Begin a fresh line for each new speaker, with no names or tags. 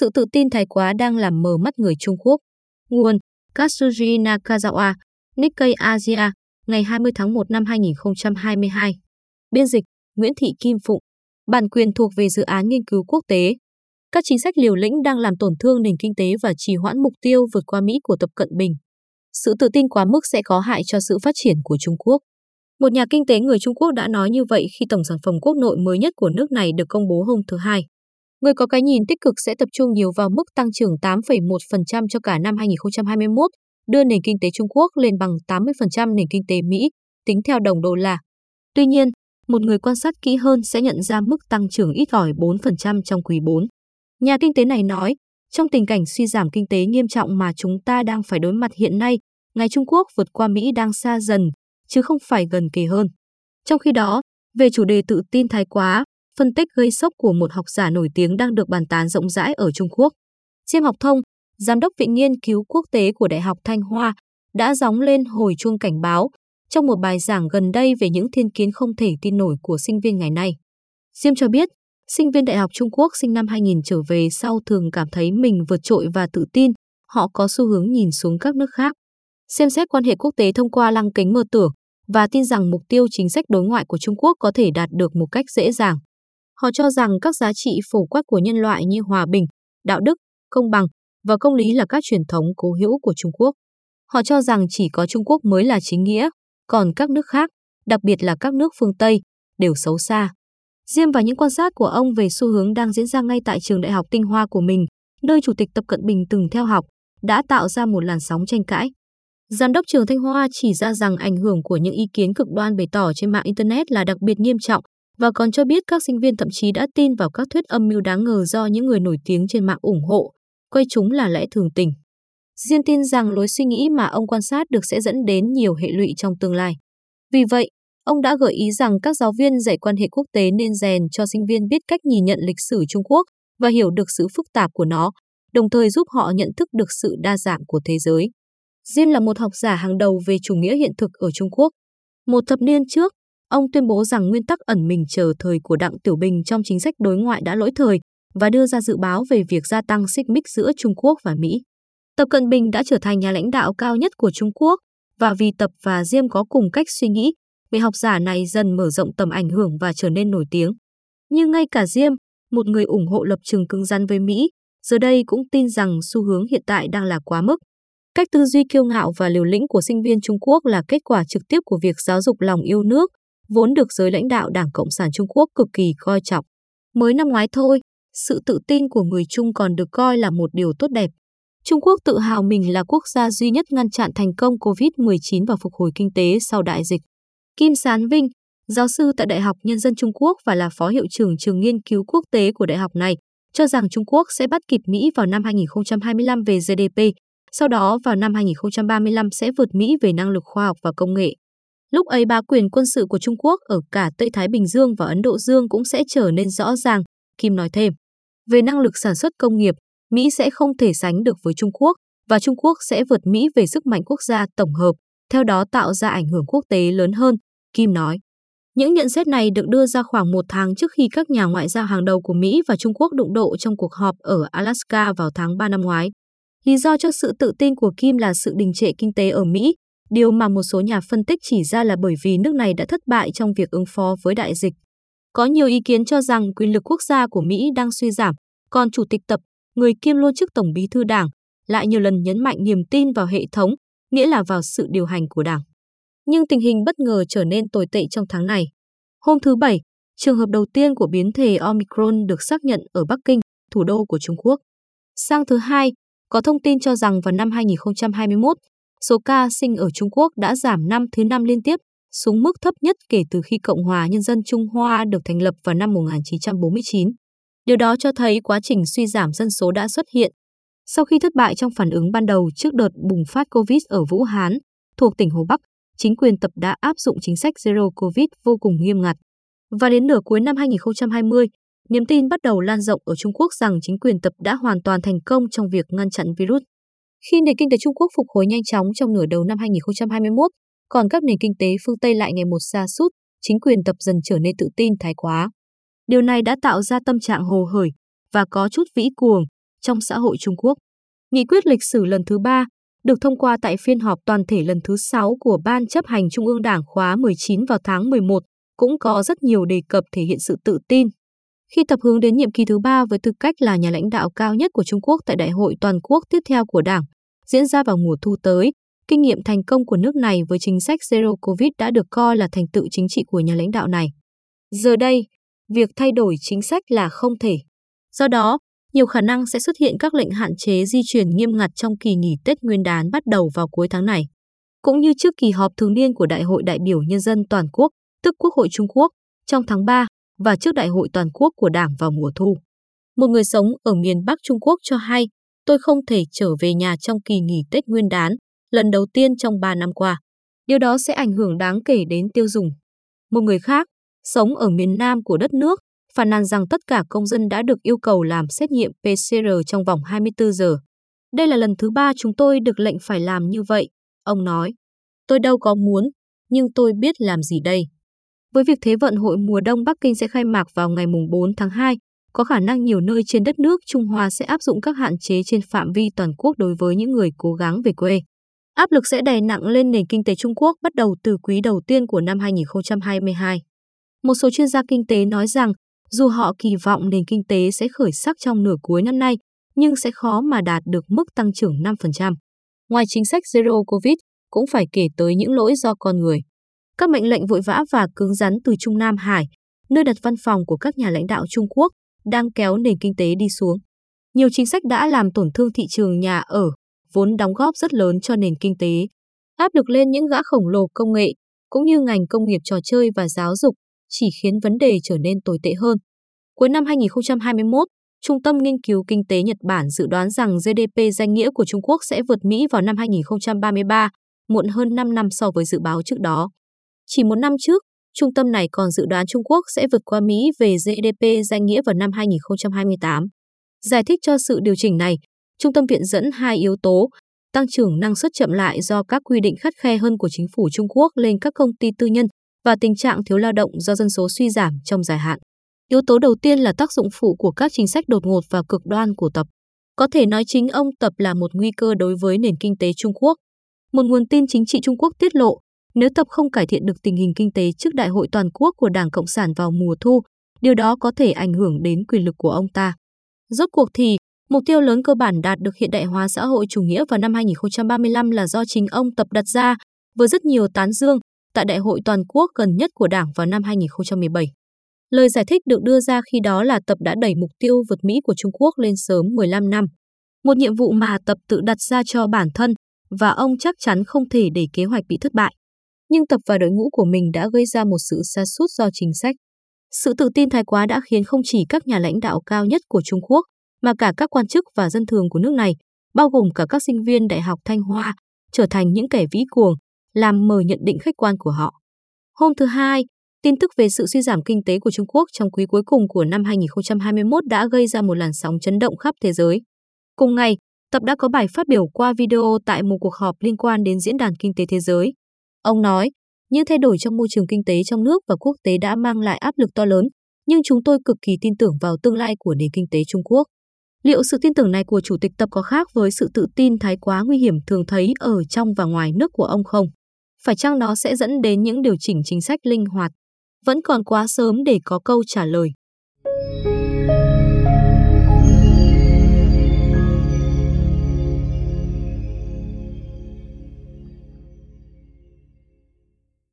Sự tự tin thái quá đang làm mờ mắt người Trung Quốc. Nguồn Katsuji Nakazawa, Nikkei Asia, ngày 20 tháng 1 năm 2022. Biên dịch Nguyễn Thị Kim Phụng. Bản quyền thuộc về dự án nghiên cứu quốc tế. Các chính sách liều lĩnh đang làm tổn thương nền kinh tế và trì hoãn mục tiêu vượt qua Mỹ của Tập Cận Bình. Sự tự tin quá mức sẽ có hại cho sự phát triển của Trung Quốc. Một nhà kinh tế người Trung Quốc đã nói như vậy khi tổng sản phẩm quốc nội mới nhất của nước này được công bố hôm thứ Hai. Người có cái nhìn tích cực sẽ tập trung nhiều vào mức tăng trưởng 8,1% cho cả năm 2021, đưa nền kinh tế Trung Quốc lên bằng 80% nền kinh tế Mỹ, tính theo đồng đô la. Tuy nhiên, một người quan sát kỹ hơn sẽ nhận ra mức tăng trưởng ít ỏi 4% trong quý 4. Nhà kinh tế này nói, trong tình cảnh suy giảm kinh tế nghiêm trọng mà chúng ta đang phải đối mặt hiện nay, ngày Trung Quốc vượt qua Mỹ đang xa dần, chứ không phải gần kề hơn. Trong khi đó, về chủ đề tự tin thái quá, phân tích gây sốc của một học giả nổi tiếng đang được bàn tán rộng rãi ở Trung Quốc. Chiêm Học Thông, Giám đốc Viện Nghiên cứu Quốc tế của Đại học Thanh Hoa, đã gióng lên hồi chuông cảnh báo trong một bài giảng gần đây về những thiên kiến không thể tin nổi của sinh viên ngày nay. Diêm cho biết, sinh viên Đại học Trung Quốc sinh năm 2000 trở về sau thường cảm thấy mình vượt trội và tự tin, họ có xu hướng nhìn xuống các nước khác. Xem xét quan hệ quốc tế thông qua lăng kính mơ tưởng và tin rằng mục tiêu chính sách đối ngoại của Trung Quốc có thể đạt được một cách dễ dàng. Họ cho rằng các giá trị phổ quát của nhân loại như hòa bình, đạo đức, công bằng và công lý là các truyền thống cố hữu của Trung Quốc. Họ cho rằng chỉ có Trung Quốc mới là chính nghĩa, còn các nước khác, đặc biệt là các nước phương Tây, đều xấu xa. Diêm và những quan sát của ông về xu hướng đang diễn ra ngay tại trường đại học Tinh Hoa của mình, nơi Chủ tịch Tập Cận Bình từng theo học, đã tạo ra một làn sóng tranh cãi. Giám đốc trường Thanh Hoa chỉ ra rằng ảnh hưởng của những ý kiến cực đoan bày tỏ trên mạng Internet là đặc biệt nghiêm trọng và còn cho biết các sinh viên thậm chí đã tin vào các thuyết âm mưu đáng ngờ do những người nổi tiếng trên mạng ủng hộ, coi chúng là lẽ thường tình. Diên tin rằng lối suy nghĩ mà ông quan sát được sẽ dẫn đến nhiều hệ lụy trong tương lai. Vì vậy, ông đã gợi ý rằng các giáo viên dạy quan hệ quốc tế nên rèn cho sinh viên biết cách nhìn nhận lịch sử Trung Quốc và hiểu được sự phức tạp của nó, đồng thời giúp họ nhận thức được sự đa dạng của thế giới. Diên là một học giả hàng đầu về chủ nghĩa hiện thực ở Trung Quốc. Một thập niên trước, ông tuyên bố rằng nguyên tắc ẩn mình chờ thời của Đặng Tiểu Bình trong chính sách đối ngoại đã lỗi thời và đưa ra dự báo về việc gia tăng xích mích giữa Trung Quốc và Mỹ. Tập Cận Bình đã trở thành nhà lãnh đạo cao nhất của Trung Quốc và vì Tập và Diêm có cùng cách suy nghĩ, vị học giả này dần mở rộng tầm ảnh hưởng và trở nên nổi tiếng. Nhưng ngay cả Diêm, một người ủng hộ lập trường cứng rắn với Mỹ, giờ đây cũng tin rằng xu hướng hiện tại đang là quá mức. Cách tư duy kiêu ngạo và liều lĩnh của sinh viên Trung Quốc là kết quả trực tiếp của việc giáo dục lòng yêu nước, vốn được giới lãnh đạo Đảng Cộng sản Trung Quốc cực kỳ coi trọng. Mới năm ngoái thôi, sự tự tin của người Trung còn được coi là một điều tốt đẹp. Trung Quốc tự hào mình là quốc gia duy nhất ngăn chặn thành công COVID-19 và phục hồi kinh tế sau đại dịch. Kim Sán Vinh, giáo sư tại Đại học Nhân dân Trung Quốc và là phó hiệu trưởng trường nghiên cứu quốc tế của đại học này, cho rằng Trung Quốc sẽ bắt kịp Mỹ vào năm 2025 về GDP, sau đó vào năm 2035 sẽ vượt Mỹ về năng lực khoa học và công nghệ. Lúc ấy bá quyền quân sự của Trung Quốc ở cả Tây Thái Bình Dương và Ấn Độ Dương cũng sẽ trở nên rõ ràng, Kim nói thêm. Về năng lực sản xuất công nghiệp, Mỹ sẽ không thể sánh được với Trung Quốc và Trung Quốc sẽ vượt Mỹ về sức mạnh quốc gia tổng hợp, theo đó tạo ra ảnh hưởng quốc tế lớn hơn, Kim nói. Những nhận xét này được đưa ra khoảng một tháng trước khi các nhà ngoại giao hàng đầu của Mỹ và Trung Quốc đụng độ trong cuộc họp ở Alaska vào tháng 3 năm ngoái. Lý do cho sự tự tin của Kim là sự đình trệ kinh tế ở Mỹ, điều mà một số nhà phân tích chỉ ra là bởi vì nước này đã thất bại trong việc ứng phó với đại dịch. Có nhiều ý kiến cho rằng quyền lực quốc gia của Mỹ đang suy giảm, còn Chủ tịch Tập, người kiêm luôn chức Tổng bí thư Đảng, lại nhiều lần nhấn mạnh niềm tin vào hệ thống, nghĩa là vào sự điều hành của Đảng. Nhưng tình hình bất ngờ trở nên tồi tệ trong tháng này. Hôm thứ Bảy, trường hợp đầu tiên của biến thể Omicron được xác nhận ở Bắc Kinh, thủ đô của Trung Quốc. Sang thứ hai, có thông tin cho rằng vào năm 2021, số ca sinh ở Trung Quốc đã giảm năm thứ năm liên tiếp, xuống mức thấp nhất kể từ khi Cộng hòa Nhân dân Trung Hoa được thành lập vào năm 1949. Điều đó cho thấy quá trình suy giảm dân số đã xuất hiện. Sau khi thất bại trong phản ứng ban đầu trước đợt bùng phát COVID ở Vũ Hán, thuộc tỉnh Hồ Bắc, chính quyền tập đã áp dụng chính sách Zero COVID vô cùng nghiêm ngặt. Và đến nửa cuối năm 2020, niềm tin bắt đầu lan rộng ở Trung Quốc rằng chính quyền tập đã hoàn toàn thành công trong việc ngăn chặn virus. Khi nền kinh tế Trung Quốc phục hồi nhanh chóng trong nửa đầu năm 2021, còn các nền kinh tế phương Tây lại ngày một xa sút, chính quyền tập dần trở nên tự tin thái quá. Điều này đã tạo ra tâm trạng hồ hởi và có chút vĩ cuồng, trong xã hội Trung Quốc. Nghị quyết lịch sử lần thứ ba được thông qua tại phiên họp toàn thể lần thứ 6 của Ban chấp hành Trung ương Đảng khóa 19 vào tháng 11 cũng có rất nhiều đề cập thể hiện sự tự tin. Khi tập hướng đến nhiệm kỳ thứ ba với tư cách là nhà lãnh đạo cao nhất của Trung Quốc tại Đại hội toàn quốc tiếp theo của Đảng, diễn ra vào mùa thu tới, kinh nghiệm thành công của nước này với chính sách Zero Covid đã được coi là thành tựu chính trị của nhà lãnh đạo này. Giờ đây, việc thay đổi chính sách là không thể. Do đó, nhiều khả năng sẽ xuất hiện các lệnh hạn chế di chuyển nghiêm ngặt trong kỳ nghỉ Tết Nguyên đán bắt đầu vào cuối tháng này. Cũng như trước kỳ họp thường niên của Đại hội đại biểu Nhân dân toàn quốc, tức Quốc hội Trung Quốc, trong tháng 3 và trước Đại hội toàn quốc của Đảng vào mùa thu. Một người sống ở miền Bắc Trung Quốc cho hay, tôi không thể trở về nhà trong kỳ nghỉ Tết Nguyên đán, lần đầu tiên trong 3 năm qua. Điều đó sẽ ảnh hưởng đáng kể đến tiêu dùng. Một người khác, sống ở miền Nam của đất nước, phàn nàn rằng tất cả công dân đã được yêu cầu làm xét nghiệm PCR trong vòng 24 giờ. Đây là lần thứ ba chúng tôi được lệnh phải làm như vậy, ông nói. Tôi đâu có muốn, nhưng tôi biết làm gì đây. Với việc Thế vận hội mùa đông Bắc Kinh sẽ khai mạc vào ngày 4 tháng 2, có khả năng nhiều nơi trên đất nước Trung Hoa sẽ áp dụng các hạn chế trên phạm vi toàn quốc đối với những người cố gắng về quê. Áp lực sẽ đè nặng lên nền kinh tế Trung Quốc bắt đầu từ quý đầu tiên của năm 2022. Một số chuyên gia kinh tế nói rằng dù họ kỳ vọng nền kinh tế sẽ khởi sắc trong nửa cuối năm nay, nhưng sẽ khó mà đạt được mức tăng trưởng 5%. Ngoài chính sách Zero Covid, cũng phải kể tới những lỗi do con người. Các mệnh lệnh vội vã và cứng rắn từ Trung Nam Hải, nơi đặt văn phòng của các nhà lãnh đạo Trung Quốc, đang kéo nền kinh tế đi xuống. Nhiều chính sách đã làm tổn thương thị trường nhà ở, vốn đóng góp rất lớn cho nền kinh tế. Áp lực lên những gã khổng lồ công nghệ, cũng như ngành công nghiệp trò chơi và giáo dục, chỉ khiến vấn đề trở nên tồi tệ hơn. Cuối năm 2021, Trung tâm Nghiên cứu Kinh tế Nhật Bản dự đoán rằng GDP danh nghĩa của Trung Quốc sẽ vượt Mỹ vào năm 2033, muộn hơn 5 năm so với dự báo trước đó. Chỉ một năm trước, trung tâm này còn dự đoán Trung Quốc sẽ vượt qua Mỹ về GDP danh nghĩa vào năm 2028. Giải thích cho sự điều chỉnh này, trung tâm viện dẫn hai yếu tố, tăng trưởng năng suất chậm lại do các quy định khắt khe hơn của chính phủ Trung Quốc lên các công ty tư nhân và tình trạng thiếu lao động do dân số suy giảm trong dài hạn. Yếu tố đầu tiên là tác dụng phụ của các chính sách đột ngột và cực đoan của Tập. Có thể nói chính ông Tập là một nguy cơ đối với nền kinh tế Trung Quốc. Một nguồn tin chính trị Trung Quốc tiết lộ, nếu Tập không cải thiện được tình hình kinh tế trước đại hội toàn quốc của Đảng Cộng sản vào mùa thu, điều đó có thể ảnh hưởng đến quyền lực của ông ta. Rốt cuộc thì, mục tiêu lớn cơ bản đạt được hiện đại hóa xã hội chủ nghĩa vào năm 2035 là do chính ông Tập đặt ra, với rất nhiều tán dương, tại đại hội toàn quốc gần nhất của Đảng vào năm 2017. Lời giải thích được đưa ra khi đó là Tập đã đẩy mục tiêu vượt Mỹ của Trung Quốc lên sớm 15 năm. Một nhiệm vụ mà Tập tự đặt ra cho bản thân và ông chắc chắn không thể để kế hoạch bị thất bại. Nhưng Tập và đội ngũ của mình đã gây ra một sự sa sút do chính sách. Sự tự tin thái quá đã khiến không chỉ các nhà lãnh đạo cao nhất của Trung Quốc, mà cả các quan chức và dân thường của nước này, bao gồm cả các sinh viên Đại học Thanh Hoa, trở thành những kẻ vĩ cuồng, làm mờ nhận định khách quan của họ. Hôm thứ Hai, tin tức về sự suy giảm kinh tế của Trung Quốc trong quý cuối cùng của năm 2021 đã gây ra một làn sóng chấn động khắp thế giới. Cùng ngày, Tập đã có bài phát biểu qua video tại một cuộc họp liên quan đến Diễn đàn Kinh tế Thế giới. Ông nói, những thay đổi trong môi trường kinh tế trong nước và quốc tế đã mang lại áp lực to lớn, nhưng chúng tôi cực kỳ tin tưởng vào tương lai của nền kinh tế Trung Quốc. Liệu sự tin tưởng này của Chủ tịch Tập có khác với sự tự tin thái quá nguy hiểm thường thấy ở trong và ngoài nước của ông không? Phải chăng nó sẽ dẫn đến những điều chỉnh chính sách linh hoạt? Vẫn còn quá sớm để có câu trả lời.